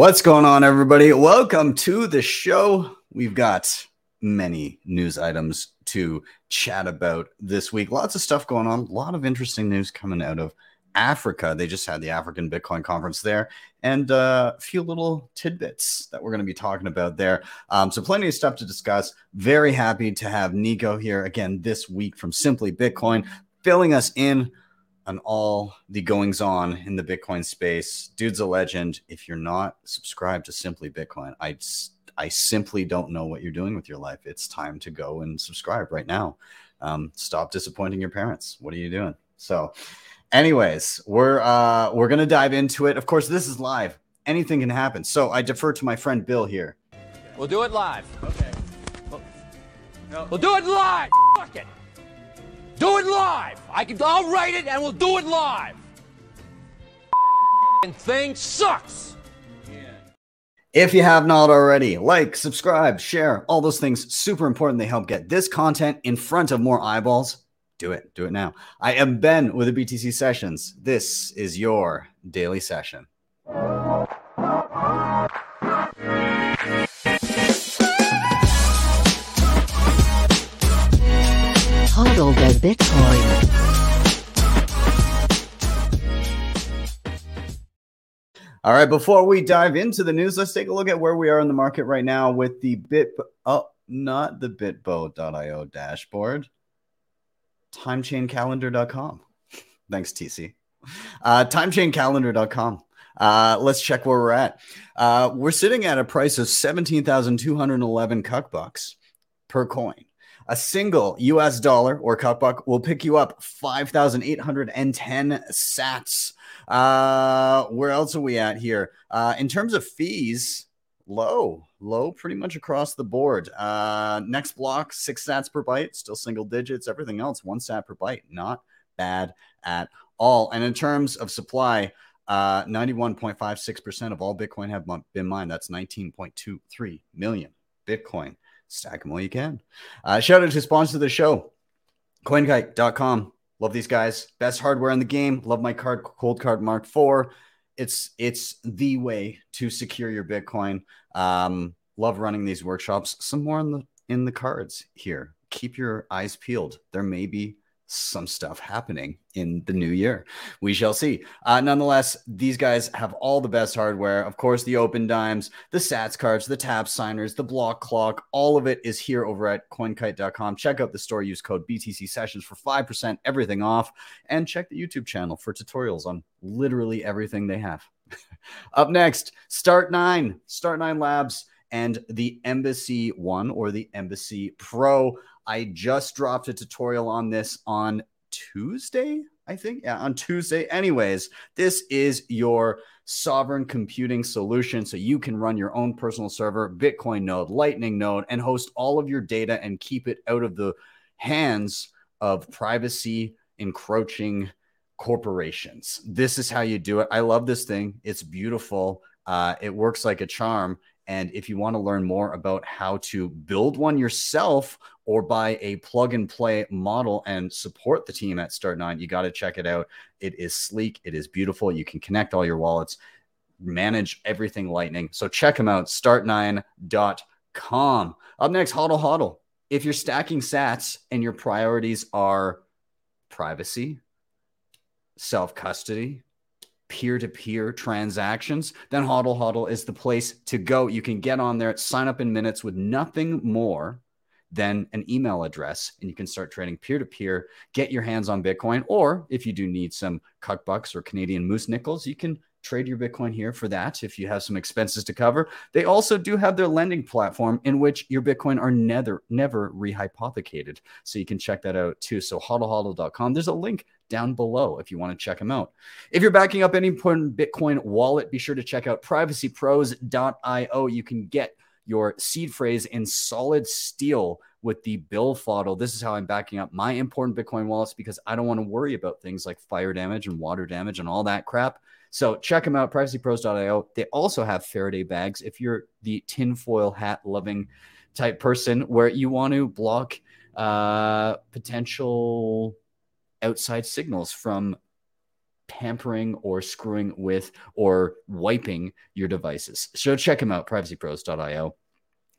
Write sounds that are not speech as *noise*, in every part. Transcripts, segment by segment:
What's going on, everybody? Welcome to the show. We've got many news items to chat about this week. Lots of stuff going on, a lot of interesting news coming out of Africa. They just had the African Bitcoin conference there, and uh, a few little tidbits that we're going to be talking about there. Um, so, plenty of stuff to discuss. Very happy to have Nico here again this week from Simply Bitcoin, filling us in on all the goings on in the Bitcoin space. Dude's a legend. If you're not subscribed to Simply Bitcoin, I I simply don't know what you're doing with your life. It's time to go and subscribe right now. Um, stop disappointing your parents. What are you doing? So, anyways, we're uh, we're gonna dive into it. Of course, this is live. Anything can happen. So I defer to my friend Bill here. We'll do it live. Okay. We'll do it live. Fuck it. Do it live. I can. I'll write it and we'll do it live. And thing sucks. If you have not already, like, subscribe, share, all those things super important. They help get this content in front of more eyeballs. Do it. Do it now. I am Ben with the BTC Sessions. This is your daily session. Hodl the Bitcoin. All right, before we dive into the news, let's take a look at where we are in the market right now with the Bit oh, not the bitbo.io dashboard. Timechaincalendar.com. Thanks, TC. Uh, timechaincalendar.com. Uh, let's check where we're at. Uh, we're sitting at a price of 17,211 cuck bucks per coin. A single US dollar or cuck buck will pick you up 5,810 sats. Uh, where else are we at here? Uh, in terms of fees, low, low pretty much across the board. Uh, next block, six sats per byte, still single digits. Everything else, one sat per byte. Not bad at all. And in terms of supply, uh, 91.56% of all Bitcoin have been mined. That's 19.23 million Bitcoin. Stack them all you can. Uh, shout out to sponsor of the show, coinkite.com. Love these guys. Best hardware in the game. Love my card, Coldcard Mark IV. It's it's the way to secure your Bitcoin. Um, love running these workshops. Some more in the in the cards here. Keep your eyes peeled. There may be some stuff happening in the new year. We shall see. Uh, nonetheless, these guys have all the best hardware. Of course, the open dimes, the Sats cards, the tap signers, the block clock, all of it is here over at coinkite.com. Check out the store, use code BTC sessions for 5%, everything off, and check the YouTube channel for tutorials on literally everything they have. *laughs* Up next, Start9, Start9 Labs and the Embassy One or the Embassy Pro. I just dropped a tutorial on this on Tuesday, I think. Yeah, on Tuesday. Anyways, this is your sovereign computing solution. So you can run your own personal server, Bitcoin node, Lightning node, and host all of your data and keep it out of the hands of privacy encroaching corporations. This is how you do it. I love this thing. It's beautiful. Uh, it works like a charm. And if you want to learn more about how to build one yourself or buy a plug and play model and support the team at Start9, you got to check it out. It is sleek, it is beautiful. You can connect all your wallets, manage everything Lightning. So check them out, start9.com. Up next, Hodl Hodl. If you're stacking sats and your priorities are privacy, self custody, peer to peer transactions, then Hodl Hodl is the place to go. You can get on there, sign up in minutes with nothing more than an email address, and you can start trading peer to peer, get your hands on Bitcoin. Or if you do need some cuck bucks or Canadian moose nickels, you can trade your Bitcoin here for that if you have some expenses to cover. They also do have their lending platform in which your Bitcoin are never, never rehypothecated. So you can check that out too. So hodlhodl.com. There's a link down below if you want to check them out. If you're backing up any important Bitcoin wallet, be sure to check out privacypros.io. You can get your seed phrase in solid steel with the Billfodl. This is how I'm backing up my important Bitcoin wallets because I don't want to worry about things like fire damage and water damage and all that crap. So check them out, privacypros.io. They also have Faraday bags if you're the tinfoil hat loving type person where you want to block uh, potential outside signals from tampering or screwing with or wiping your devices. So check them out, privacypros.io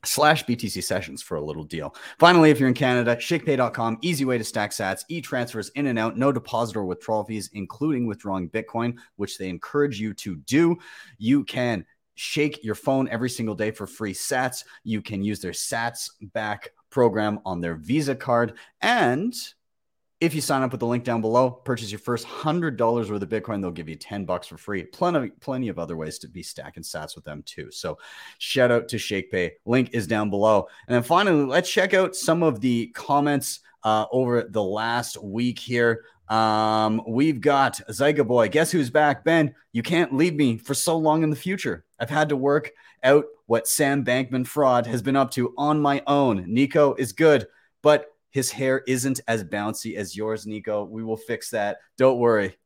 slash BTC sessions for a little deal. Finally, if you're in Canada, shakepay.com, easy way to stack sats, e-transfers in and out, no deposit or withdrawal fees, including withdrawing Bitcoin, which they encourage you to do. You can shake your phone every single day for free sats. You can use their sats back program on their Visa card and if you sign up with the link down below, purchase your first hundred dollars worth of Bitcoin, they'll give you 10 bucks for free. Plenty, plenty of other ways to be stacking sats with them too. So shout out to ShakePay. Link is down below. And then finally, let's check out some of the comments uh, over the last week here. Um, we've got Zyga Boy. Guess who's back? Ben, you can't leave me for so long in the future. I've had to work out what Sam Bankman fraud has been up to on my own. Nico is good, but his hair isn't as bouncy as yours, Nico. We will fix that. Don't worry.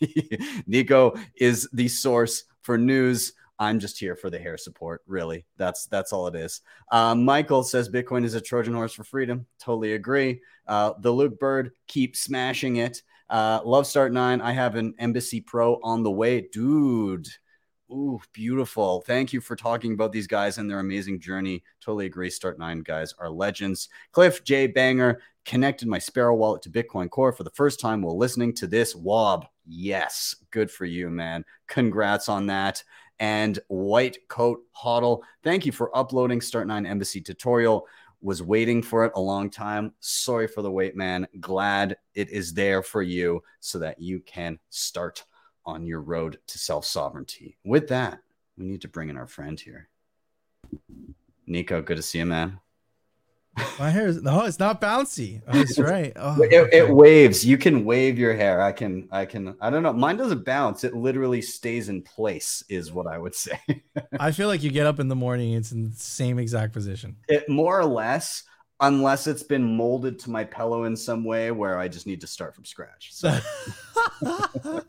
*laughs* Nico is the source for news. I'm just here for the hair support. Really, that's that's all it is. Uh, Michael says Bitcoin is a Trojan horse for freedom. Totally agree. Uh, the Luke Bird keep smashing it. Uh, Love Start Nine. I have an Embassy Pro on the way, dude. Ooh, beautiful. Thank you for talking about these guys and their amazing journey. Totally agree. Start nine guys are legends. Cliff J. Banger connected my Sparrow wallet to Bitcoin Core for the first time while listening to this WOB. Yes, good for you, man. Congrats on that. And White Coat Hodl, thank you for uploading Start Nine Embassy tutorial. Was waiting for it a long time. Sorry for the wait, man. Glad it is there for you so that you can start on your road to self sovereignty. With that, we need to bring in our friend here. Nico, good to see you, man. My hair is no, it's not bouncy. Oh, that's *laughs* right. Oh, it, it, waves. You can wave your hair. I can, I can, I don't know. Mine doesn't bounce. It literally stays in place, is what I would *laughs* say. I feel like you get up in the morning, it's in the same exact position. It more or less, unless it's been molded to my pillow in some way where I just need to start from scratch. So. *laughs*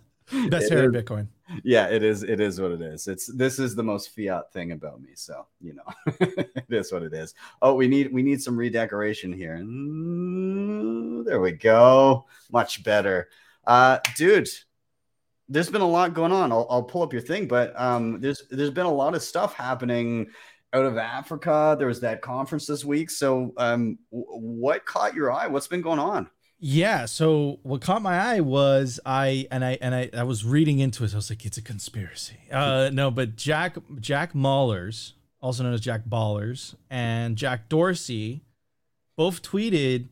Best hair in Bitcoin. Yeah, it is. It is what it is. It's this is the most fiat thing about me. So you know, *laughs* it is what it is. Oh, we need we need some redecoration here. Mm, there we go. Much better, uh, dude. There's been a lot going on. I'll, I'll pull up your thing, but um, there's there's been a lot of stuff happening out of Africa. There was that conference this week. So, um, what caught your eye? What's been going on? Yeah. So what caught my eye was I and I and I, I was reading into it. I was like, it's a conspiracy. Uh, no, but Jack Jack Mallers, also known as Jack Ballers, and Jack Dorsey, both tweeted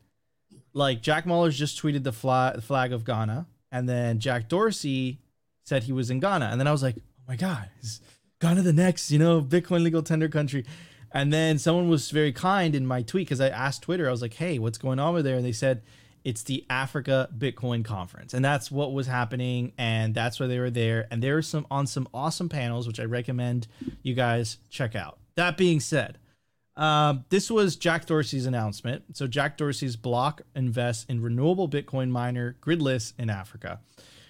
like Jack Mallers just tweeted the flag, the flag of Ghana, and then Jack Dorsey said he was in Ghana, and then I was like, oh my god, is Ghana the next you know Bitcoin legal tender country? And then someone was very kind in my tweet because I asked Twitter, I was like, hey, what's going on over there? And they said it's the Africa Bitcoin Conference, and that's what was happening, and that's why they were there. And there are some on some awesome panels, which I recommend you guys check out. That being said, um, this was Jack Dorsey's announcement. So Jack Dorsey's block invests in renewable Bitcoin miner Gridless in Africa.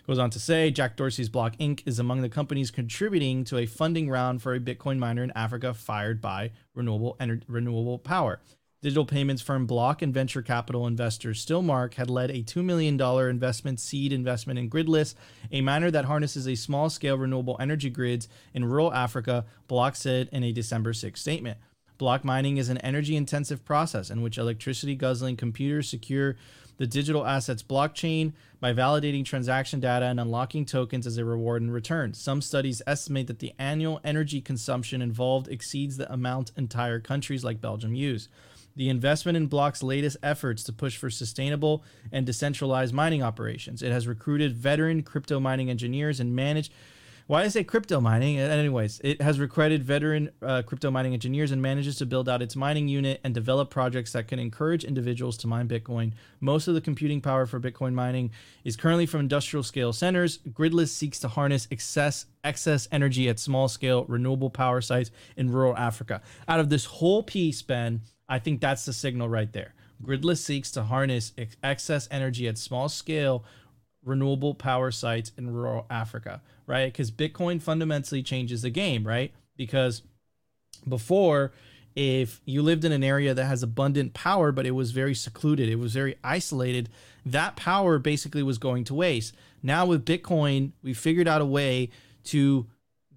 Goes on to say Jack Dorsey's Block Inc. is among the companies contributing to a funding round for a Bitcoin miner in Africa fired by renewable ener- renewable power. Digital payments firm Block and venture capital investor Stillmark had led a $2 million investment seed investment in Gridless, a miner that harnesses a small scale renewable energy grids in rural Africa, Block said in a December 6 statement. Block mining is an energy intensive process in which electricity guzzling computers secure the digital assets blockchain by validating transaction data and unlocking tokens as a reward in return. Some studies estimate that the annual energy consumption involved exceeds the amount entire countries like Belgium use the investment in Block's latest efforts to push for sustainable and decentralized mining operations. It has recruited veteran crypto mining engineers and managed. Why I say crypto mining? Anyways, it has recruited veteran uh, crypto mining engineers and manages to build out its mining unit and develop projects that can encourage individuals to mine Bitcoin. Most of the computing power for Bitcoin mining is currently from industrial scale centers. Gridless seeks to harness excess excess energy at small scale renewable power sites in rural Africa. Out of this whole piece, Ben, I think that's the signal right there. Gridless seeks to harness ex- excess energy at small scale renewable power sites in rural Africa, right? Because Bitcoin fundamentally changes the game, right? Because before if you lived in an area that has abundant power, but it was very secluded, it was very isolated, that power basically was going to waste. Now with Bitcoin, we figured out a way to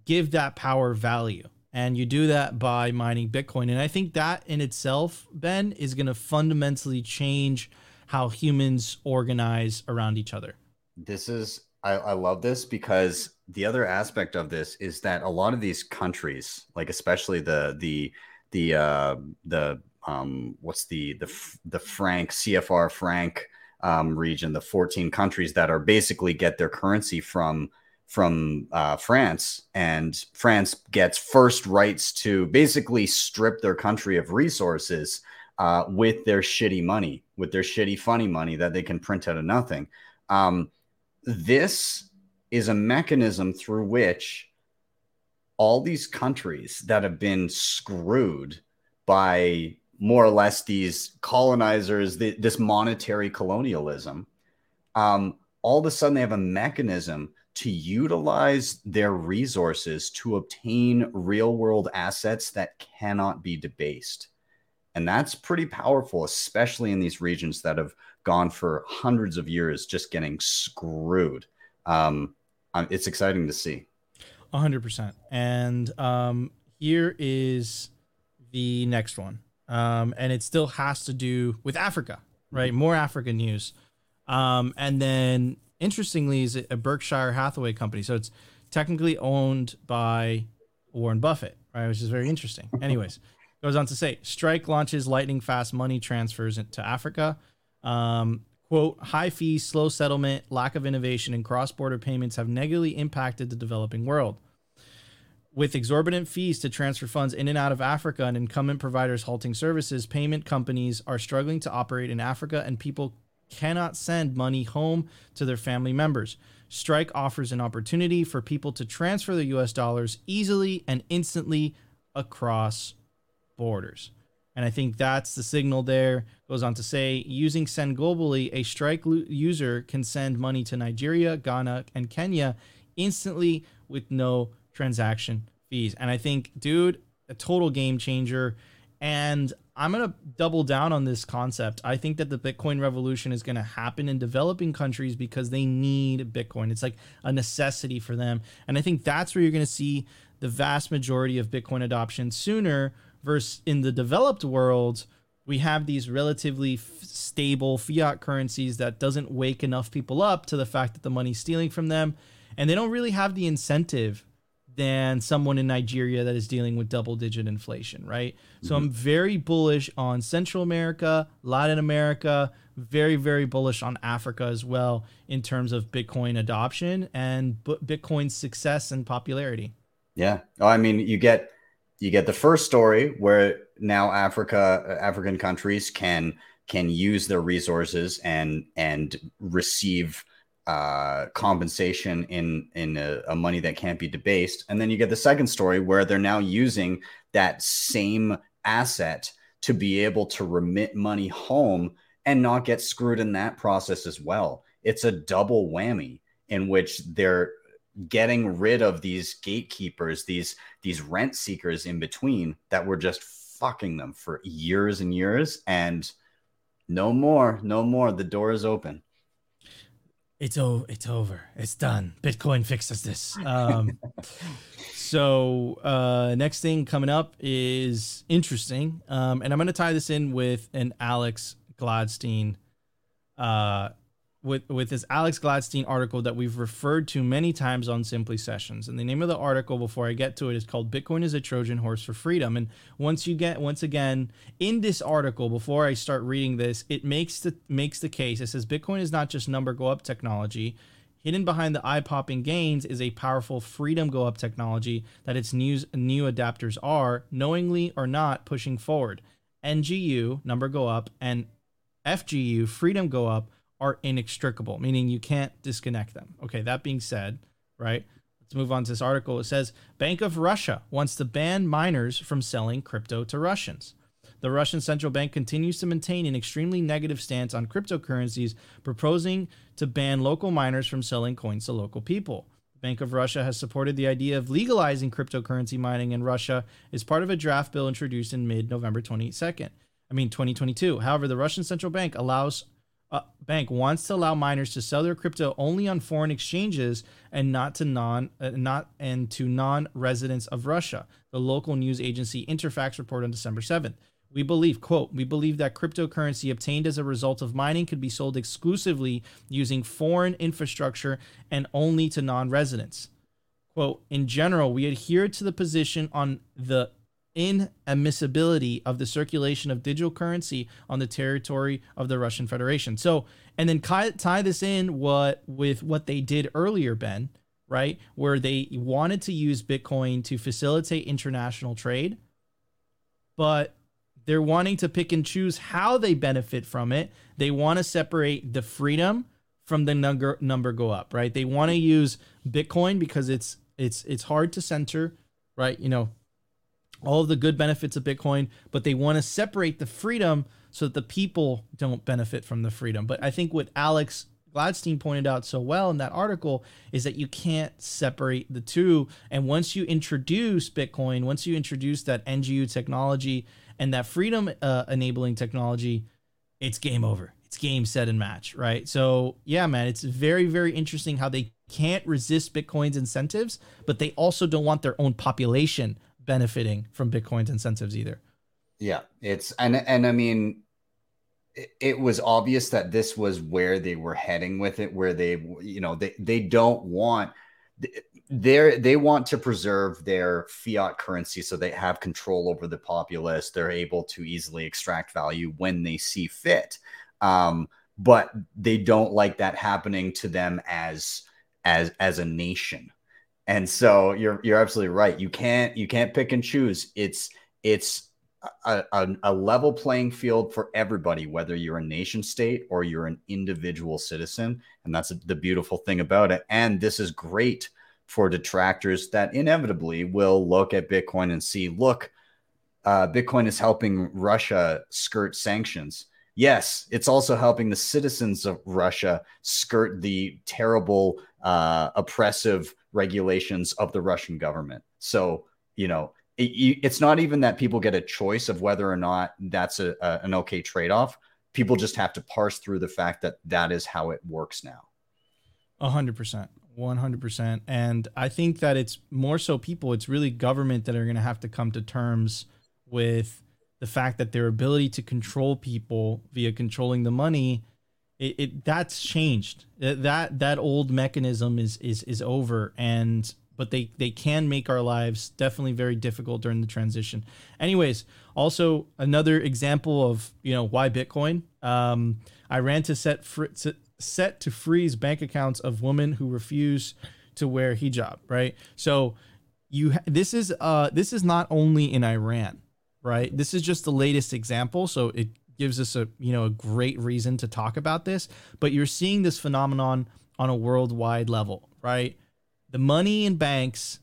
give that power value. And you do that by mining Bitcoin. And I think that in itself, Ben, is going to fundamentally change how humans organize around each other. This is, I, I love this because the other aspect of this is that a lot of these countries, like especially the, the, the, uh, the, um, what's the, the, the franc, CFA franc, um, region, the 14 countries that are basically get their currency from from uh, France, and France gets first rights to basically strip their country of resources uh, with their shitty money, with their shitty funny money that they can print out of nothing. Um, this is a mechanism through which all these countries that have been screwed by more or less these colonizers, the, this monetary colonialism, um, all of a sudden they have a mechanism to utilize their resources to obtain real world assets that cannot be debased. And that's pretty powerful, especially in these regions that have gone for hundreds of years just getting screwed. Um, it's exciting to see. 100%. And um, here is the next one. Um, and it still has to do with Africa, right? More African news. Um, and then interestingly is a Berkshire Hathaway company. So it's technically owned by Warren Buffett, right? Which is very interesting. *laughs* Anyways, goes on to say Strike launches lightning fast money transfers to Africa. Um, quote, high fees, slow settlement, lack of innovation, and cross border payments have negatively impacted the developing world. With exorbitant fees to transfer funds in and out of Africa and incumbent providers halting services, payment companies are struggling to operate in Africa and people cannot send money home to their family members. Strike offers an opportunity for people to transfer their US dollars easily and instantly across borders. And I think that's the signal there. Goes on to say using Send Globally, a Strike user can send money to Nigeria, Ghana, and Kenya instantly with no transaction fees. And I think, dude, a total game changer. And I'm going to double down on this concept. I think that the Bitcoin revolution is going to happen in developing countries because they need Bitcoin. It's like a necessity for them. And I think that's where you're going to see the vast majority of Bitcoin adoption sooner versus in the developed world. We have these relatively f- stable fiat currencies that doesn't wake enough people up to the fact that the money's stealing from them. And they don't really have the incentive than someone in Nigeria that is dealing with double digit inflation, right? Mm-hmm. So I'm very bullish on Central America, Latin America, very, very bullish on Africa as well in terms of Bitcoin adoption and Bitcoin's success and popularity. Yeah. I mean, you get you get the first story where now Africa African countries can can use their resources and and receive uh, compensation in in a, a, money that can't be debased, and then you get the second story where they're now using that same asset to be able to remit money home and not get screwed in that process as well. It's a double whammy in which they're getting rid of these gatekeepers, these these rent seekers in between that were just fucking them for years and years, and no more, no more. The door is open it's over. It's over. It's done. Bitcoin fixes this. Um, *laughs* so uh, next thing coming up is interesting, um, and I'm going to tie this in with an Alex Gladstein uh, with with this Alex Gladstein article that we've referred to many times on Simply Sessions. And the name of the article, before I get to it, is called "Bitcoin is a Trojan Horse for Freedom." And once you get once again in this article, before I start reading this, it makes the makes the case. It says Bitcoin is not just number go up technology. Hidden behind the eye-popping gains is a powerful freedom go up technology that its new new adapters are, knowingly or not, pushing forward. NGU number go up and FGU freedom go up are inextricable, meaning you can't disconnect them. Okay, that being said, right? Let's move on to this article. It says Bank of Russia wants to ban miners from selling crypto to Russians. The Russian central bank continues to maintain an extremely negative stance on cryptocurrencies, proposing to ban local miners from selling coins to local people. Bank of Russia has supported the idea of legalizing cryptocurrency mining in Russia as part of a draft bill introduced in mid-November 22nd. I mean 2022. However, the Russian central bank allows uh, bank wants to allow miners to sell their crypto only on foreign exchanges and not to non uh, not and to non-residents of Russia. The local news agency Interfax reported on December 7th. We believe, quote, we believe that cryptocurrency obtained as a result of mining could be sold exclusively using foreign infrastructure and only to non-residents. Quote, in general, we adhere to the position on the inadmissibility of the circulation of digital currency on the territory of the Russian Federation. So, and then tie this in what with what they did earlier, Ben, right? Where they wanted to use Bitcoin to facilitate international trade, but they're wanting to pick and choose how they benefit from it. They want to separate the freedom from the number number go up, right? They want to use Bitcoin because it's it's it's hard to center, right? You know, all of the good benefits of Bitcoin, but they want to separate the freedom so that the people don't benefit from the freedom. But I think what Alex Gladstein pointed out so well in that article is that you can't separate the two. And once you introduce Bitcoin, once you introduce that NGU technology and that freedom uh, enabling technology, it's game over. It's game set and match, right? So, yeah, man, it's very, very interesting how they can't resist Bitcoin's incentives, but they also don't want their own population benefiting from Bitcoin's incentives either. Yeah, it's and and I mean, it, was obvious that this was where they were heading with it, where they you know they they don't want they they want to preserve their fiat currency so they have control over the populace. They're able to easily extract value when they see fit. Um, but they don't like that happening to them as as as a nation and so you're you're absolutely right. You can't you can't pick and choose. It's it's a, a, a, level playing field for everybody, whether you're a nation state or you're an individual citizen. And that's the beautiful thing about it. And this is great for detractors that inevitably will look at Bitcoin and see, look, uh, Bitcoin is helping Russia skirt sanctions. Yes, it's also helping the citizens of Russia skirt the terrible, uh, oppressive regulations of the Russian government. So, you know, it, it's not even that people get a choice of whether or not that's a, a, an okay trade off. People just have to parse through the fact that that is how it works now. A hundred percent. 100%. And I think that it's more so people, it's really government that are going to have to come to terms with the fact that their ability to control people via controlling the money it, it that's changed. That that old mechanism is is is over, and but they they can make our lives definitely very difficult during the transition. Anyways, also another example of you know why Bitcoin. Um, Iran to set fr- to, set to freeze bank accounts of women who refuse to wear hijab. Right, so you ha- this is uh this is not only in Iran, right? This is just the latest example, so it gives us a you know a great reason to talk about this but you're seeing this phenomenon on a worldwide level right? The money in banks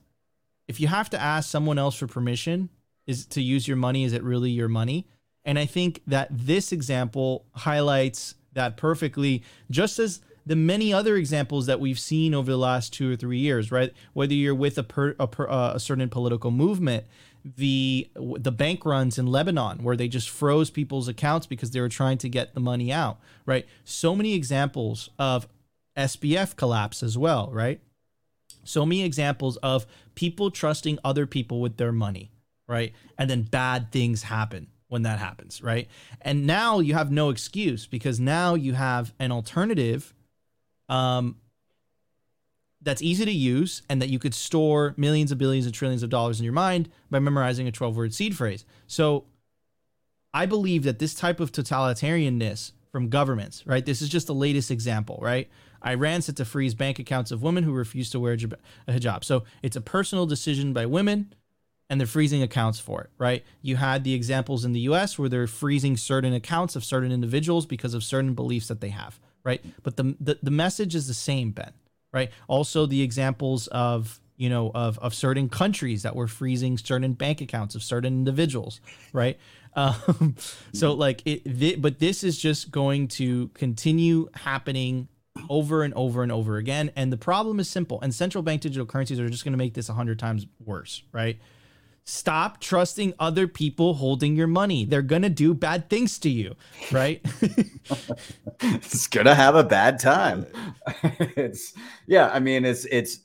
if you have to ask someone else for permission is to use your money is it really your money? And i think that this example highlights that perfectly just as the many other examples that we've seen over the last two or three years right? Whether you're with a, per, a, per, uh, a certain political movement the the bank runs in Lebanon where they just froze people's accounts because they were trying to get the money out, right? So many examples of SBF collapse as well, right? So many examples of people trusting other people with their money, right? And then bad things happen when that happens, right? And now you have no excuse because now you have an alternative um, that's easy to use and that you could store millions of billions and trillions of dollars in your mind by memorizing a 12 word seed phrase. So I believe that this type of totalitarianness from governments, right? This is just the latest example, right? Iran set to freeze bank accounts of women who refuse to wear a hijab. So it's a personal decision by women and they're freezing accounts for it, right? You had the examples in the US where they're freezing certain accounts of certain individuals because of certain beliefs that they have, right? But the, the, the message is the same, Ben right? Also, the examples of you know of of certain countries that were freezing certain bank accounts of certain individuals, right? *laughs* Um, so like it, th- but this is just going to continue happening over and over and over again. And the problem is simple. And central bank digital currencies are just going to make this 100 times worse, right? Stop trusting other people holding your money. They're going to do bad things to you, right? *laughs* it's going to have a bad time. *laughs* it's yeah, I mean it's it's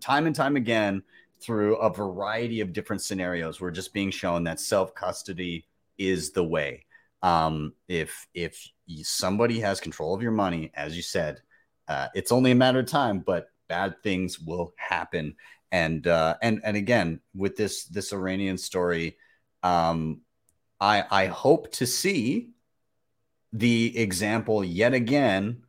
time and time again through a variety of different scenarios we're just being shown that self-custody is the way. Um if if somebody has control of your money, as you said, uh, it's only a matter of time, but bad things will happen. And uh, and and again, with this this Iranian story, um, I I hope to see the example yet again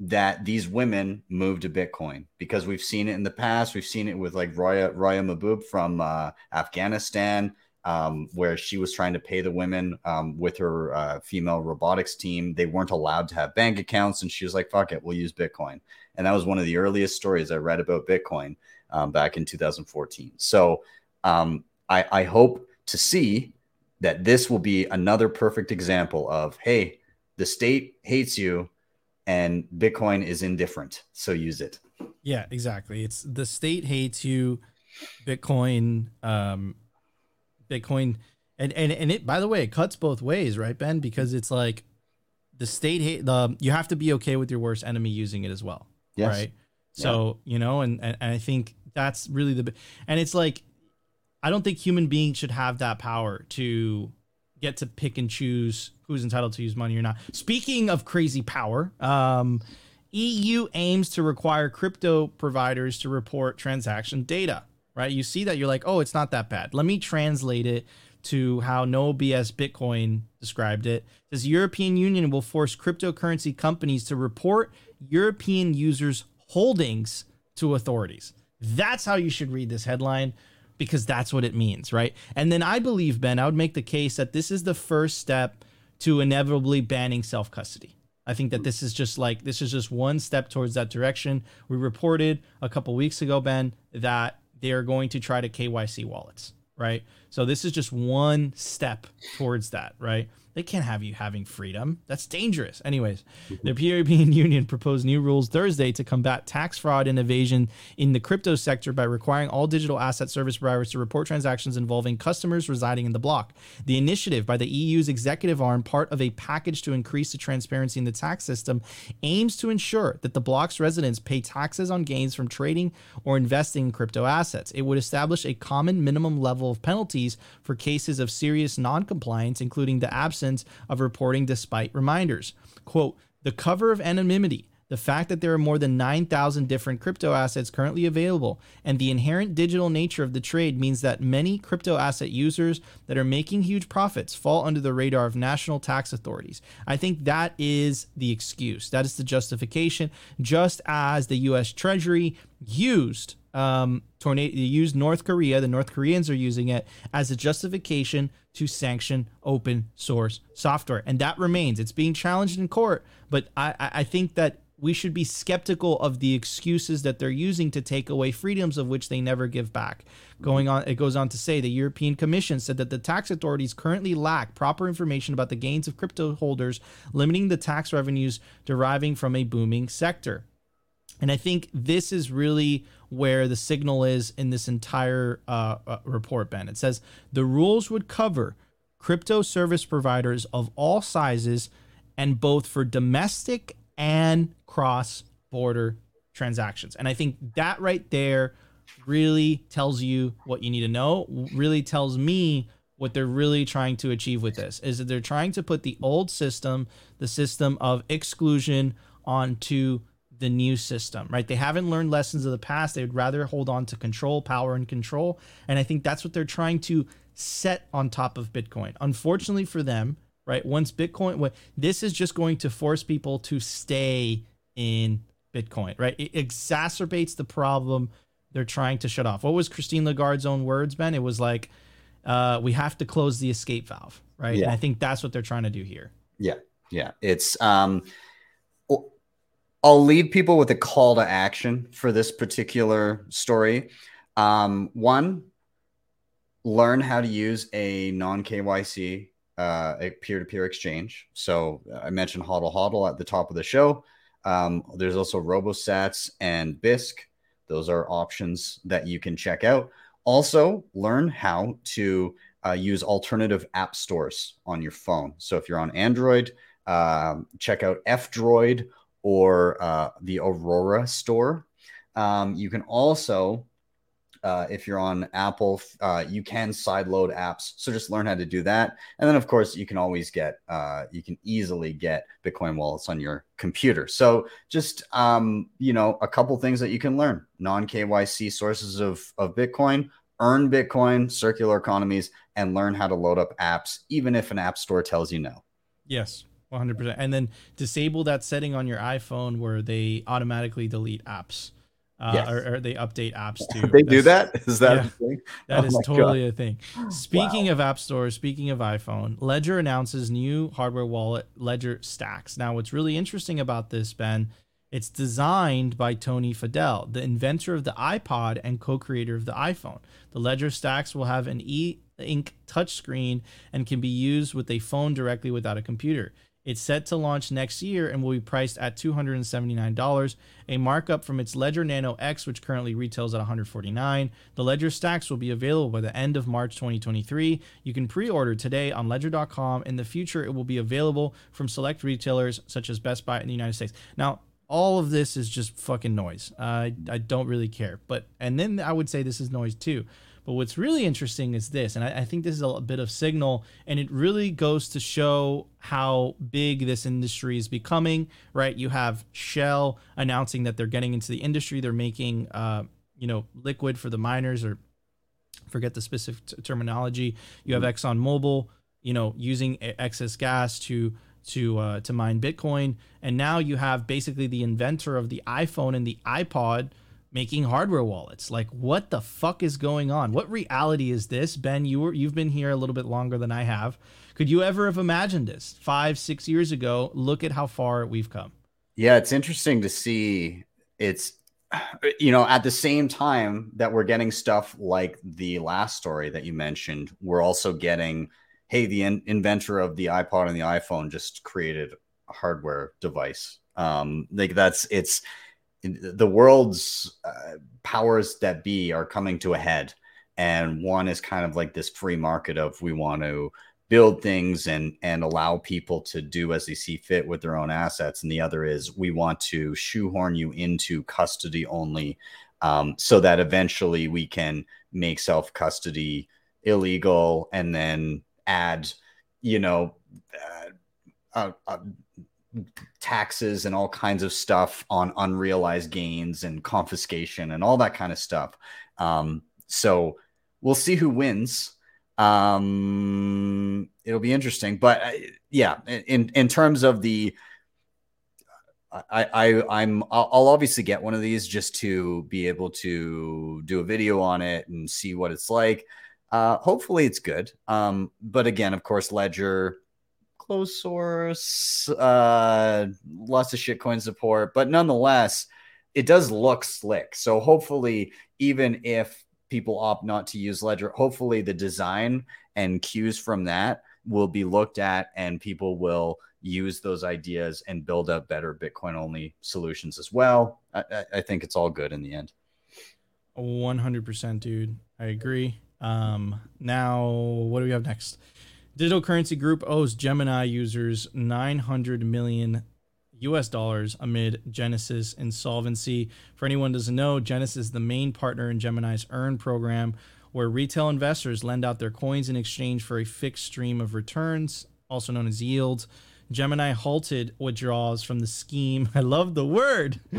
that these women move to Bitcoin because we've seen it in the past. We've seen it with like Roya Roya Mahboob from uh, Afghanistan um, where she was trying to pay the women um, with her uh, female robotics team. They weren't allowed to have bank accounts, and she was like, "Fuck it, we'll use Bitcoin." And that was one of the earliest stories I read about Bitcoin um, back in 2014. So um, I, I hope to see that this will be another perfect example of, hey, the state hates you, and Bitcoin is indifferent, so use it. Yeah, exactly. It's the state hates you. Bitcoin um, Bitcoin and and and it by the way, it cuts both ways, right, Ben? Because it's like the state hate the you have to be okay with your worst enemy using it as well. Yes. Right. So, yeah. you know, and, and and I think that's really the and it's like I don't think human beings should have that power to get to pick and choose who's entitled to use money or not. Speaking of crazy power, um, EU aims to require crypto providers to report transaction data right? You see that you're like, oh, it's not that bad. Let me translate it to how No BS Bitcoin described it. it says European Union will force cryptocurrency companies to report European users' holdings to authorities. That's how you should read this headline because that's what it means, right? And then I believe, Ben, I would make the case that this is the first step to inevitably banning self custody. I think that this is just like this is just one step towards that direction. We reported a couple weeks ago, Ben, that they are going to try to KYC wallets, right? So this is just one step towards that, right? They can't have you having freedom. That's dangerous. Anyways, mm-hmm. the European *laughs* Union proposed new rules Thursday to combat tax fraud and evasion in the crypto sector by requiring all digital asset service providers to report transactions involving customers residing in the bloc. The initiative by the EU's executive arm, part of a package to increase the transparency in the tax system, aims to ensure that the bloc's residents pay taxes on gains from trading or investing in crypto assets. It would establish a common minimum level of penalties for cases of serious noncompliance, including the absence absence of reporting despite reminders. Quote, the cover of anonymity, the fact that there are more than 9,000 different crypto assets currently available, and the inherent digital nature of the trade means that many crypto asset users that are making huge profits fall under the radar of national tax authorities. I think that is the excuse. That is the justification, just as the US Treasury used um, tornado used North Korea. The North Koreans are using it as a justification to sanction open source software, and that remains. It's being challenged in court, but I, I think that we should be skeptical of the excuses that they're using to take away freedoms of which they never give back. Going on, it goes on to say the European Commission said that the tax authorities currently lack proper information about the gains of crypto holders, limiting the tax revenues deriving from a booming sector. And I think this is really where the signal is in this entire uh, uh, report, Ben. It says the rules would cover crypto service providers of all sizes and both for domestic and cross border transactions. And I think that right there really tells you what you need to know, really tells me what they're really trying to achieve with this is that they're trying to put the old system, the system of exclusion onto the new system, right? They haven't learned lessons of the past. They would rather hold on to control, power, and control. And I think that's what they're trying to set on top of Bitcoin. Unfortunately for them, right? Once Bitcoin, what this is just going to force people to stay in Bitcoin, right? It exacerbates the problem they're trying to shut off. What was Christine Lagarde's own words, Ben? It was like, uh, we have to close the escape valve, right? Yeah. And I think that's what they're trying to do here. Yeah. Yeah. It's, um, I'll leave people with a call to action for this particular story. Um, one, learn how to use a non KYC uh, a peer to peer exchange. So I mentioned HODL HODL at the top of the show. Um, there's also RoboSats and Bisq. Those are options that you can check out. Also, learn how to uh, use alternative app stores on your phone. So if you're on Android, um, check out F Droid or uh, the Aurora store. Um, you can also uh, if you're on Apple, uh, you can sideload apps. So just learn how to do that. And then, of course, you can always get, uh, you can easily get Bitcoin wallets on your computer. So just, um, you know, a couple things that you can learn non KYC sources of, of Bitcoin, earn Bitcoin, circular economies, and learn how to load up apps, even if an app store tells you no. Yes. 100%. And then disable that setting on your iPhone where they automatically delete apps uh, yes. or, or, they update apps too. they do that? Is that yeah, thing? That oh is totally God. a thing. *gasps* Speaking wow. of app stores, speaking of iPhone, Ledger announces new hardware wallet, Ledger Stax. Now, what's really interesting about this, Ben, it's designed by Tony Fadell, the inventor of the iPod and co-creator of the iPhone. The Ledger Stax will have an e-ink touchscreen and can be used with a phone directly without a computer. It's set to launch next year and will be priced at $279, a markup from its Ledger Nano X, which currently retails at $149. The Ledger Stax will be available by the end of March 2023. You can pre order today on ledger.com. In the future, it will be available from select retailers such as Best Buy in the United States. Now, all of this is just fucking noise. Uh, I don't really care. But, and then I would say this is noise too. But what's really interesting is this, and I, I, think this is a bit of signal, and it really goes to show how big this industry is becoming. Right? You have Shell announcing that they're getting into the industry. They're making, uh, you know, liquid for the miners, or forget the specific t- terminology. You have mm-hmm. ExxonMobil, you know, using excess gas to to uh, to mine Bitcoin, and now you have basically the inventor of the iPhone and the iPod making hardware wallets. Like, what the fuck is going on? What reality is this, Ben? You were you've been here a little bit longer than I have. Could you ever have imagined this five, six years ago? Look at how far we've come. Yeah, it's interesting to see. It's you know at the same time that we're getting stuff like the last story that you mentioned, we're also getting, hey, the in- inventor of the iPod and the iPhone just created a hardware device. Um, like that's it's the world's uh, powers that be are coming to a head. And one is kind of like this free market of we want to build things and and allow people to do as they see fit with their own assets. And the other is we want to shoehorn you into custody only um, so that eventually we can make self custody illegal and then add you know uh, uh, taxes and all kinds of stuff on unrealized gains and confiscation and all that kind of stuff. Um, so we'll see who wins. Um, it'll be interesting, but uh, yeah, in in terms of the, I, I I'm I'll obviously get one of these just to be able to do a video on it and see what it's like. Uh, hopefully it's good. Um, but again, of course, Ledger closed source, uh, lots of shitcoin support, but nonetheless, it does look slick. So hopefully, even if people opt not to use Ledger, hopefully the design and cues from that will be looked at and people will use those ideas and build up better Bitcoin only solutions as well. I, I think it's all good in the end. 100%, dude. I agree. Um, now, what do we have next? Digital Currency Group owes Gemini users 900 million US dollars amid Genesis insolvency. For anyone who doesn't know, Genesis is the main partner in Gemini's Earn program, where retail investors lend out their coins in exchange for a fixed stream of returns, also known as yield. Gemini halted withdrawals from the scheme. *laughs* I love the word, *laughs*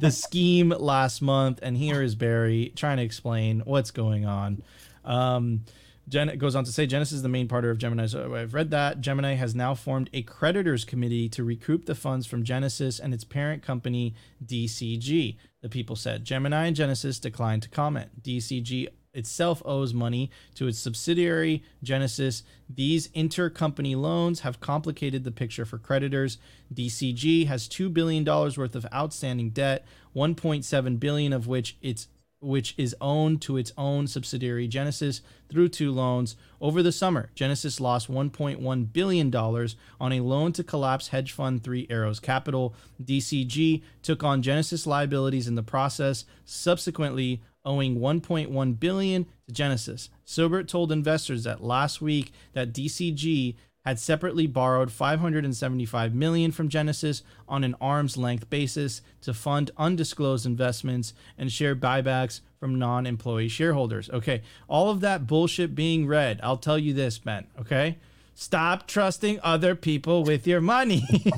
the scheme last month. And here is Barry trying to explain what's going on. Um, Gen goes on to say Genesis is the main partner of Gemini. So I've read that. Gemini has now formed a creditors committee to recoup the funds from Genesis and its parent company, DCG. The people said Gemini and Genesis declined to comment. DCG itself owes money to its subsidiary, Genesis. These intercompany loans have complicated the picture for creditors. DCG has $2 billion worth of outstanding debt, 1.7 billion of which its which is owned to its own subsidiary Genesis through two loans. Over the summer, Genesis lost $1.1 billion on a loan to collapse hedge fund Three Arrows Capital. DCG took on Genesis liabilities in the process, subsequently owing 1.1 billion to Genesis. Silbert told investors that last week that DCG had separately borrowed 575 million from Genesis on an arm's length basis to fund undisclosed investments and share buybacks from non-employee shareholders. Okay, all of that bullshit being read, I'll tell you this, Ben, okay? Stop trusting other people with your money. *laughs*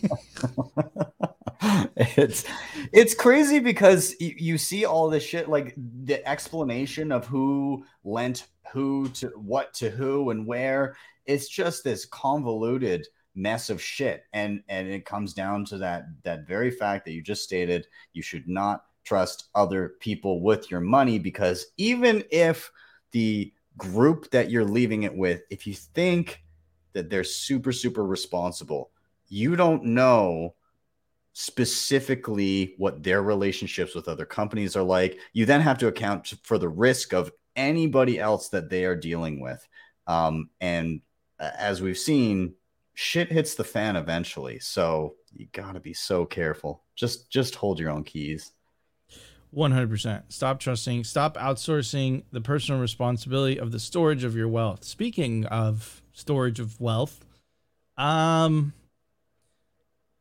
it's it's crazy because you, you see all this shit like the explanation of who lent who to what to who and where it's just this convoluted mess of shit. And and it comes down to that that very fact that you just stated you should not trust other people with your money because even if the group that you're leaving it with if you think that they're super super responsible you don't know specifically what their relationships with other companies are like. You then have to account for the risk of anybody else that they are dealing with. Um, and as we've seen, shit hits the fan eventually. So you got to be so careful. Just just hold your own keys. 100%. Stop trusting, stop outsourcing the personal responsibility of the storage of your wealth. Speaking of storage of wealth, um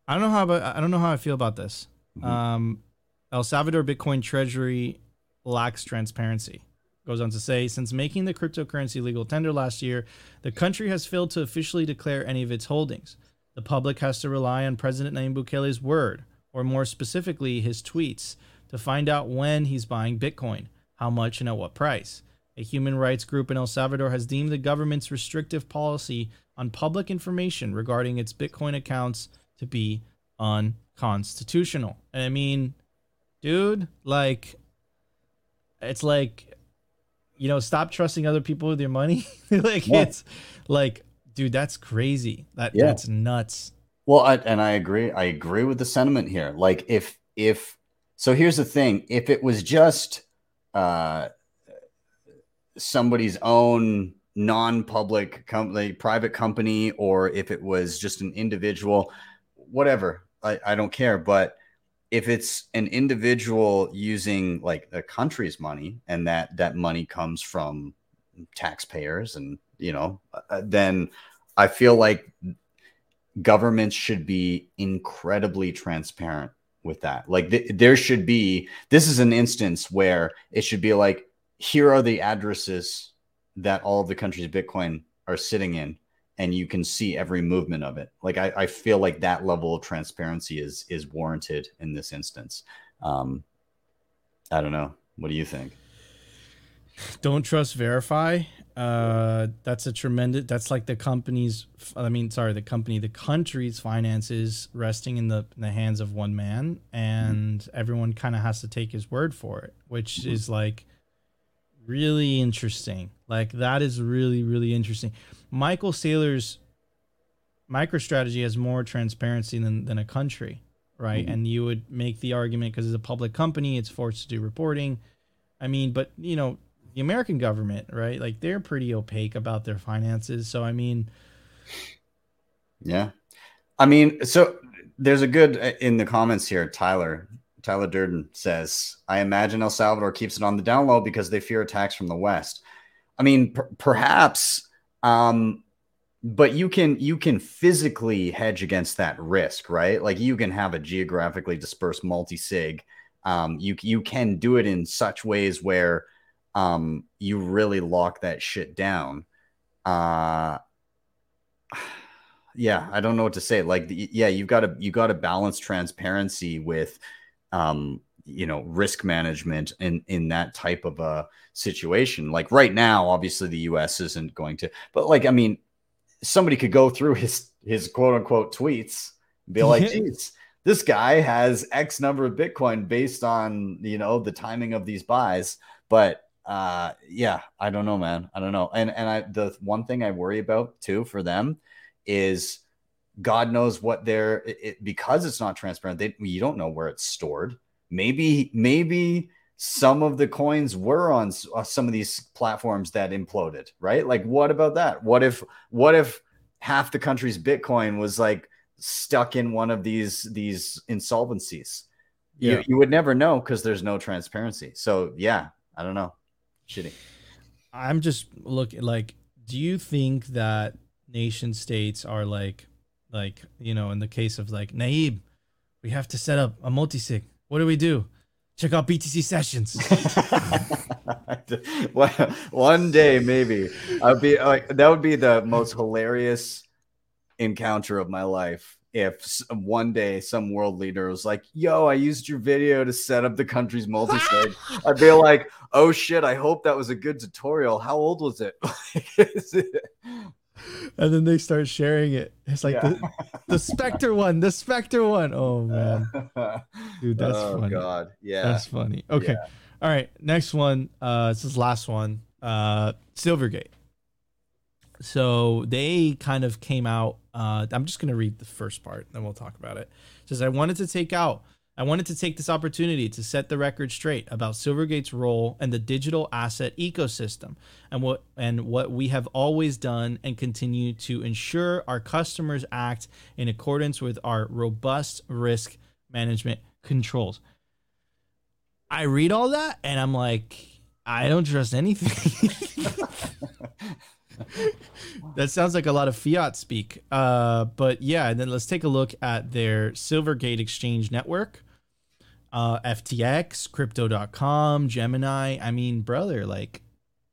I don't know how about I don't know how I feel about this. Mm-hmm. Um El Salvador Bitcoin Treasury lacks transparency. Goes on to say, since making the cryptocurrency legal tender last year, the country has failed to officially declare any of its holdings. The public has to rely on President Nayib Bukele's word, or more specifically, his tweets, to find out when he's buying Bitcoin, how much, and at what price. A human rights group in El Salvador has deemed the government's restrictive policy on public information regarding its Bitcoin accounts to be unconstitutional. And I mean, dude, like, it's like you know, stop trusting other people with your money. *laughs* like yeah. it's like, dude, that's crazy. That yeah. that's nuts. Well, I, and I agree. I agree with the sentiment here. Like, if if so, here's the thing: if it was just uh, somebody's own non-public company, private company, or if it was just an individual, whatever, I, I don't care. But if it's an individual using like a country's money and that that money comes from taxpayers and you know uh, then i feel like governments should be incredibly transparent with that. Like th- there should be this is an instance where it should be like here are the addresses that all of the countries bitcoin are sitting in and you can see every movement of it. Like I, I feel like that level of transparency is is warranted in this instance. Um, I don't know. What do you think? Don't trust verify. Uh, that's a tremendous. That's like the company's. I mean, sorry, the company, the country's finances resting in the in the hands of one man, and mm-hmm. everyone kind of has to take his word for it, which mm-hmm. is like really interesting. Like that is really really interesting. Michael Saylor's MicroStrategy has more transparency than, than a country, right? Mm-hmm. And you would make the argument because it's a public company, it's forced to do reporting. I mean, but you know, the American government, right? Like they're pretty opaque about their finances. So I mean, yeah, I mean, so there's a good uh, in the comments here. Tyler Tyler Durden says, "I imagine El Salvador keeps it on the down low because they fear attacks from the West." I mean, per- perhaps um, but you can you can physically hedge against that risk, right? Like you can have a geographically dispersed multi-sig. Um, you you can do it in such ways where um, you really lock that shit down. Uh, *sighs* yeah, I don't know what to say. Like, yeah, you've got to you got to balance transparency with um, you know risk management in in that type of a situation. Like right now obviously the us isn't going to but like i mean somebody could go through his his quote unquote tweets and be like *laughs* geez this guy has x number of bitcoin based on you know the timing of these buys. But uh yeah i don't know man. I don't know. And and i the one thing i worry about too for them is god knows what they're it, because it's not transparent they you don't know where it's stored maybe maybe some of the coins were on uh, some of these platforms that imploded, right? Like, what about that? What if, what if half the country's Bitcoin was like stuck in one of these these insolvencies? Yeah. You, you would never know because there's no transparency. So yeah, I don't know. Shitty. I'm just looking like, do you think that nation states are like, like you know, in the case of like Nayib, we have to set up a multi-sig. What do we do? Check out BTC sessions. *laughs* One- One day, maybe I'd be like that. Would be the most hilarious encounter of my life if one day some world leader was like, "Yo, I used your video to set up the country's multi-sig." *laughs* I'd be like, "Oh shit! I hope that was a good tutorial. How old was it?" *laughs* And then they start sharing it. It's like Yeah. the, *laughs* the Specter one, the Specter one. Oh man, *laughs* dude, that's oh funny. god, yeah. That's funny. Okay. Yeah. All right. Next one. Uh, this is last one. Uh, Silvergate. So they kind of came out. Uh, I'm just gonna read the first part, then we'll talk about it. It says I wanted to take out. I wanted to take this opportunity to set the record straight about Silvergate's role in the digital asset ecosystem and what and what we have always done and continue to ensure our customers act in accordance with our robust risk management controls. I read all that and I'm like, I don't trust anything. *laughs* *laughs* that sounds like a lot of fiat speak. Uh, but yeah, and then let's take a look at their Silvergate Exchange Network, uh, FTX, Crypto.com, Gemini. I mean, brother, like,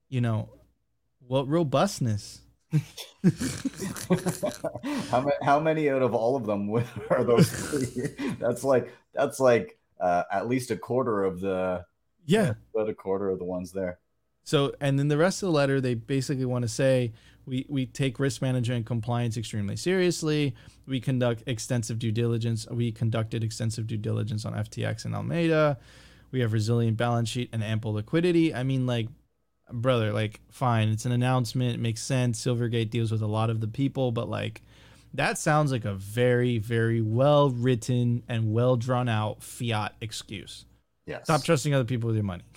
you know, what robustness? *laughs* how, ma- how many out of all of them *laughs* are those three? that's like that's like uh, at least a quarter of the Yeah. about a quarter of the ones there. So, and then the rest of the letter, they basically want to say we, we take risk management and compliance extremely seriously. We conduct extensive due diligence. We conducted extensive due diligence on FTX and Alameda. We have resilient balance sheet and ample liquidity. I mean, like, brother, like, fine, it's an announcement. It makes sense. Silvergate deals with a lot of the people, but like, that sounds like a very, very well written and well drawn out fiat excuse. Yes. Stop trusting other people with your money. *laughs*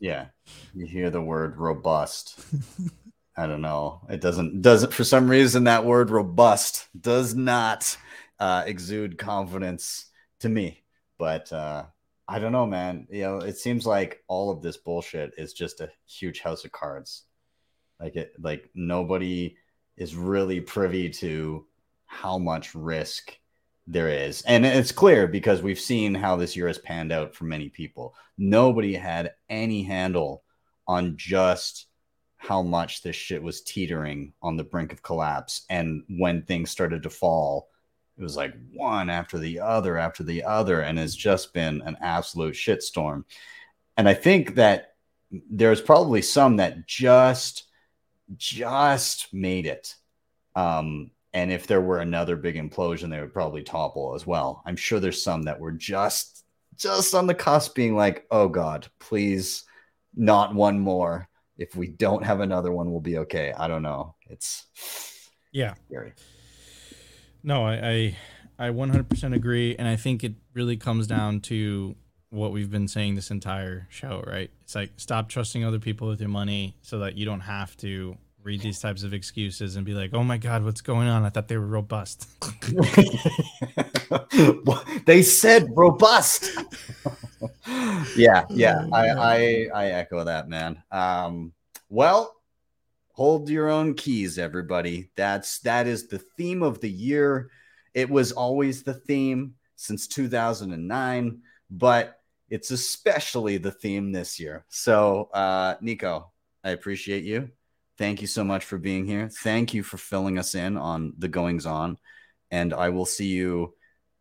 Yeah. You hear the word robust. I don't know. It doesn't doesn't for some reason that word robust does not uh, exude confidence to me. But uh, I don't know, man. You know, it seems like all of this bullshit is just a huge house of cards. Like it, like nobody is really privy to how much risk there is. And it's clear because we've seen how this year has panned out for many people. Nobody had any handle on just how much this shit was teetering on the brink of collapse. And when things started to fall, it was like one after the other after the other. And it's just been an absolute shitstorm. And I think that there's probably some that just just made it. Um, and if there were another big implosion, they would probably topple as well. I'm sure there's some that were just just on the cusp, being like, "Oh God, please, not one more. If we don't have another one, we'll be okay." I don't know. It's Yeah. scary. No, I, I I 100% agree, and I think it really comes down to what we've been saying this entire show, right? It's like stop trusting other people with your money, so that you don't have to read these types of excuses and be like, "Oh my God, what's going on? I thought they were robust." *laughs* *laughs* they said robust. yeah, *laughs* yeah. I, I I echo that, man. Um, well, hold your own keys, everybody. That's that is the theme of the year. It was always the theme since 2009, but it's especially the theme this year. So, uh, Nico, I appreciate you. Thank you so much for being here. Thank you for filling us in on the goings on. And I will see you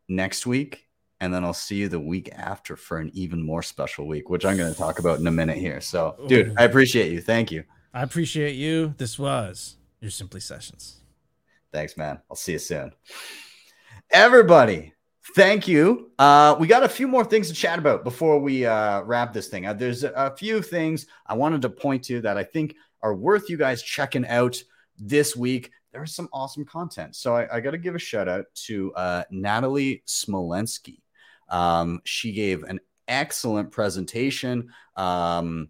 next week. And then I'll see you the week after for an even more special week, which I'm going to talk about in a minute here. So, dude, I appreciate you. Thank you. I appreciate you. This was your Simply Sessions. Thanks, man. I'll see you soon. Everybody, thank you. Uh, we got a few more things to chat about before we uh, wrap this thing. Uh, there's a, a few things I wanted to point to that I think are worth you guys checking out this week. There's some awesome content. So I, I got to give a shout out to uh, Natalie Smolenski. Um, she gave an excellent presentation um,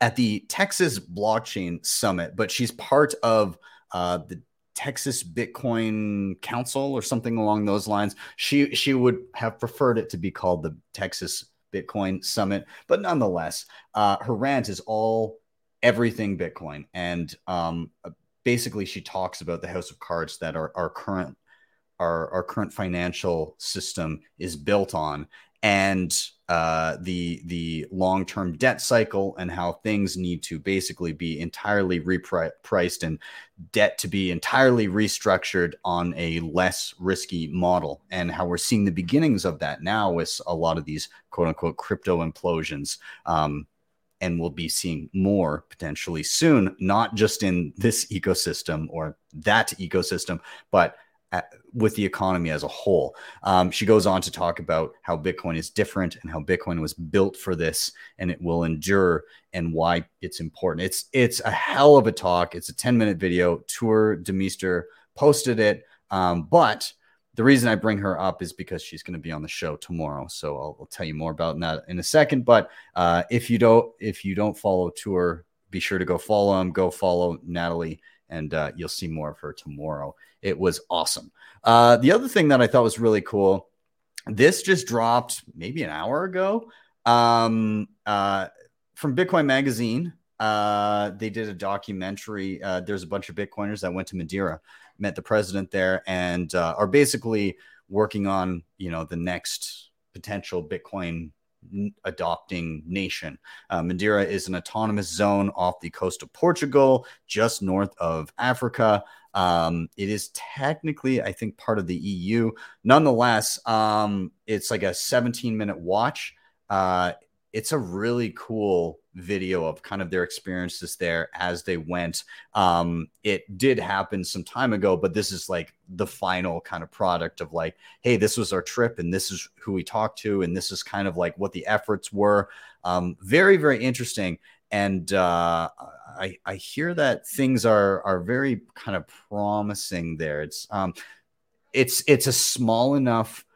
at the Texas Blockchain Summit, but she's part of uh, the Texas Bitcoin Council or something along those lines. She she would have preferred it to be called the Texas Bitcoin Summit, but nonetheless, uh, her rant is all everything Bitcoin, and um, basically she talks about the house of cards that our, our current our, our current financial system is built on and uh, the the long term debt cycle and how things need to basically be entirely repriced and debt to be entirely restructured on a less risky model and how we're seeing the beginnings of that now with a lot of these quote unquote crypto implosions. Um, and we'll be seeing more potentially soon, not just in this ecosystem or that ecosystem, but with the economy as a whole. Um, she goes on to talk about how Bitcoin is different and how Bitcoin was built for this and it will endure and why it's important. It's it's a hell of a talk. It's a 10 minute video. Tuur Demeester posted it. Um, but the reason I bring her up is because she's going to be on the show tomorrow. So I'll, I'll, tell you more about that in a second. But uh, if you don't if you don't follow Tuur, be sure to go follow him. Go follow Natalie and uh, you'll see more of her tomorrow. It was awesome. Uh, the other thing that I thought was really cool, this just dropped maybe an hour ago um, uh, from Bitcoin Magazine. Uh, they did a documentary. Uh, there's a bunch of Bitcoiners that went to Madeira, met the president there, and uh, are basically working on you know the next potential Bitcoin adopting nation. Uh, Madeira is an autonomous zone off the coast of Portugal, just north of Africa. Um, it is technically, I think, part of the EU. Nonetheless, um, it's like a 17 minute watch. Uh, it's a really cool video of kind of their experiences there as they went. Um, it did happen some time ago, but this is like the final kind of product of like, hey, this was our trip, and this is who we talked to, and this is kind of like what the efforts were. Um, very, very interesting. And uh, I, I hear that things are are very kind of promising there. It's um, it's it's a small enough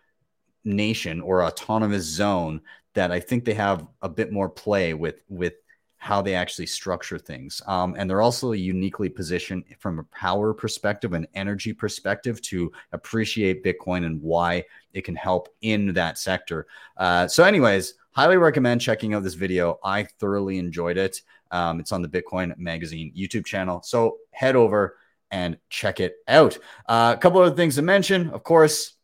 nation or autonomous zone that I think they have a bit more play with with how they actually structure things. Um, and they're also uniquely positioned from a power perspective and energy perspective to appreciate Bitcoin and why it can help in that sector. Uh, so, anyways, highly recommend checking out this video. I thoroughly enjoyed it. Um, it's on the Bitcoin Magazine YouTube channel. So head over and check it out. Uh, a couple other things to mention, of course.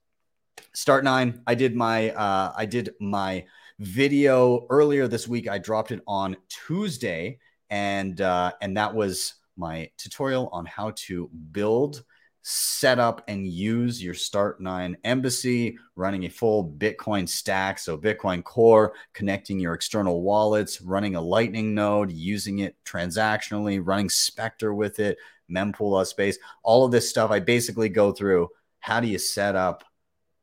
Start nine. I did my uh, I did my video earlier this week. I dropped it on Tuesday, and uh, and that was my tutorial on how to build, set up, and use your Start Nine Embassy, running a full Bitcoin stack. So Bitcoin Core, connecting your external wallets, running a Lightning node, using it transactionally, running Specter with it, mempool space, all of this stuff. I basically go through how do you set up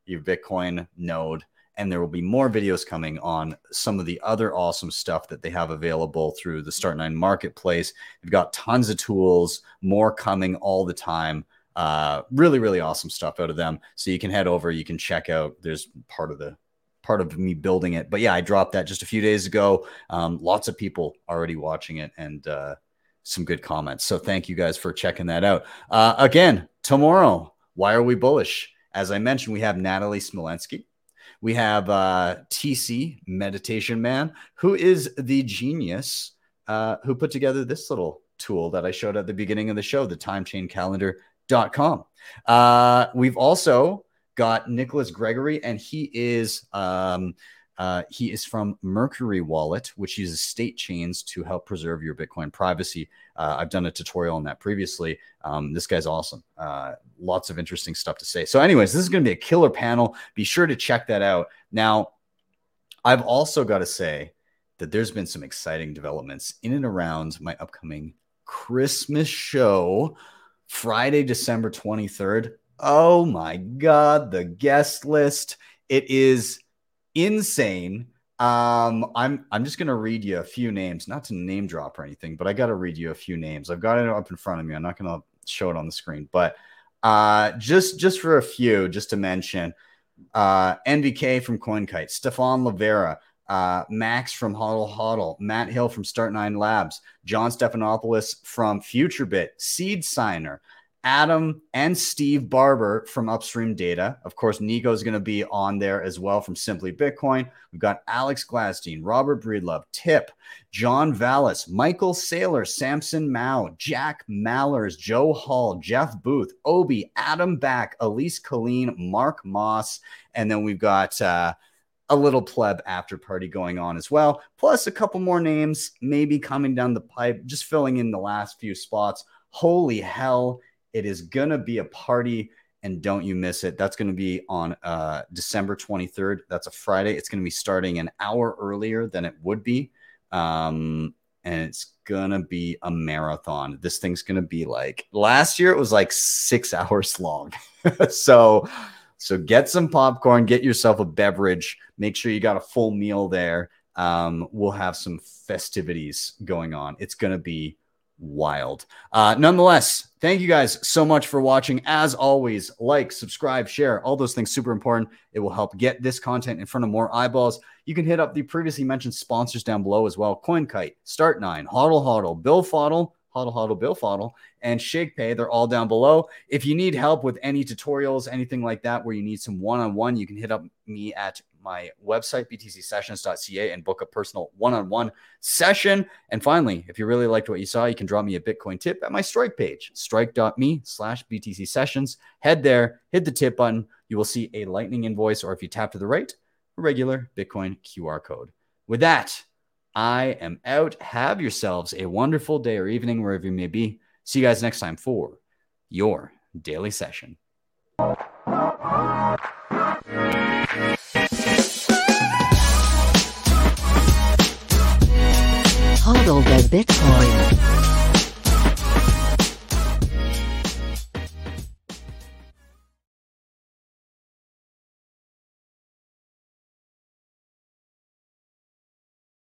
your Bitcoin node and there will be more videos coming on some of the other awesome stuff that they have available through the Start9 marketplace. They've got tons of tools, more coming all the time. Uh, really, really awesome stuff out of them. So you can head over, you can check out. There's part of the part of me building it, but yeah, I dropped that just a few days ago. Um, lots of people already watching it, and uh, some good comments. So thank you guys for checking that out. Uh, again, tomorrow, why are we bullish? As I mentioned, we have Natalie Smolenski we have uh, TC Meditation Man, who is the genius uh, who put together this little tool that I showed at the beginning of the show, the timechaincalendar.com. Uh, we've also got Nicholas Gregory, and he is um, uh, he is from Mercury Wallet, which uses state chains to help preserve your Bitcoin privacy. Uh, I've done a tutorial on that previously. Um, this guy's awesome. Uh, lots of interesting stuff to say. So, anyways, this is going to be a killer panel. Be sure to check that out. Now, I've also got to say that there's been some exciting developments in and around my upcoming Christmas show, Friday, December 23rd. Oh my God, the guest list. It is insane. Um, I'm I'm just gonna read you a few names, not to name drop or anything, but I gotta read you a few names. I've got it up in front of me. I'm not gonna show it on the screen, but uh, just just for a few, just to mention, uh, NVK from CoinKite, Stefan Livera, uh, Max from Hodl Hodl, Matt Hill from Start Nine Labs, John Stephanopoulos from FutureBit, Seed Signer, Adam and Steve Barbour from Upstream Data. Of course, Nico is going to be on there as well from Simply Bitcoin. We've got Alex Gladstein, Robert Breedlove, Tip, John Vallis, Michael Saylor, Samson Mow, Jack Mallers, Joe Hall, Jeff Booth, Obi, Adam Back, Alyse Killeen, Mark Moss, and then we've got uh, a little pleb after party going on as well. Plus a couple more names maybe coming down the pipe, just filling in the last few spots. Holy hell! It is going to be a party and don't you miss it. That's going to be on uh, December 23rd. That's a Friday. It's going to be starting an hour earlier than it would be. Um, and it's going to be a marathon. This thing's going to be like last year, it was like six *laughs* hours long. *laughs* so, so get some popcorn, get yourself a beverage, make sure you got a full meal there. Um, we'll have some festivities going on. It's going to be wild. Uh, nonetheless, thank you guys so much for watching. As always, like, subscribe, share, all those things super important. It will help get this content in front of more eyeballs. You can hit up the previously mentioned sponsors down below as well. CoinKite, Start9, Hodl Hodl, Bill Fodl, Hodl Hodl, Bill Fodl, and ShakePay. They're all down below. If you need help with any tutorials, anything like that, where you need some one-on-one, you can hit up me at my website, btcsessions.ca, and book a personal one on one session. And finally, if you really liked what you saw, you can drop me a Bitcoin tip at my strike page, strike.me slash BTC sessions. Head there, hit the tip button. You will see a lightning invoice, or if you tap to the right, a regular Bitcoin QR code. With that, I am out. Have yourselves a wonderful day or evening, wherever you may be. See you guys next time for your daily session. Hodl the Bitcoin.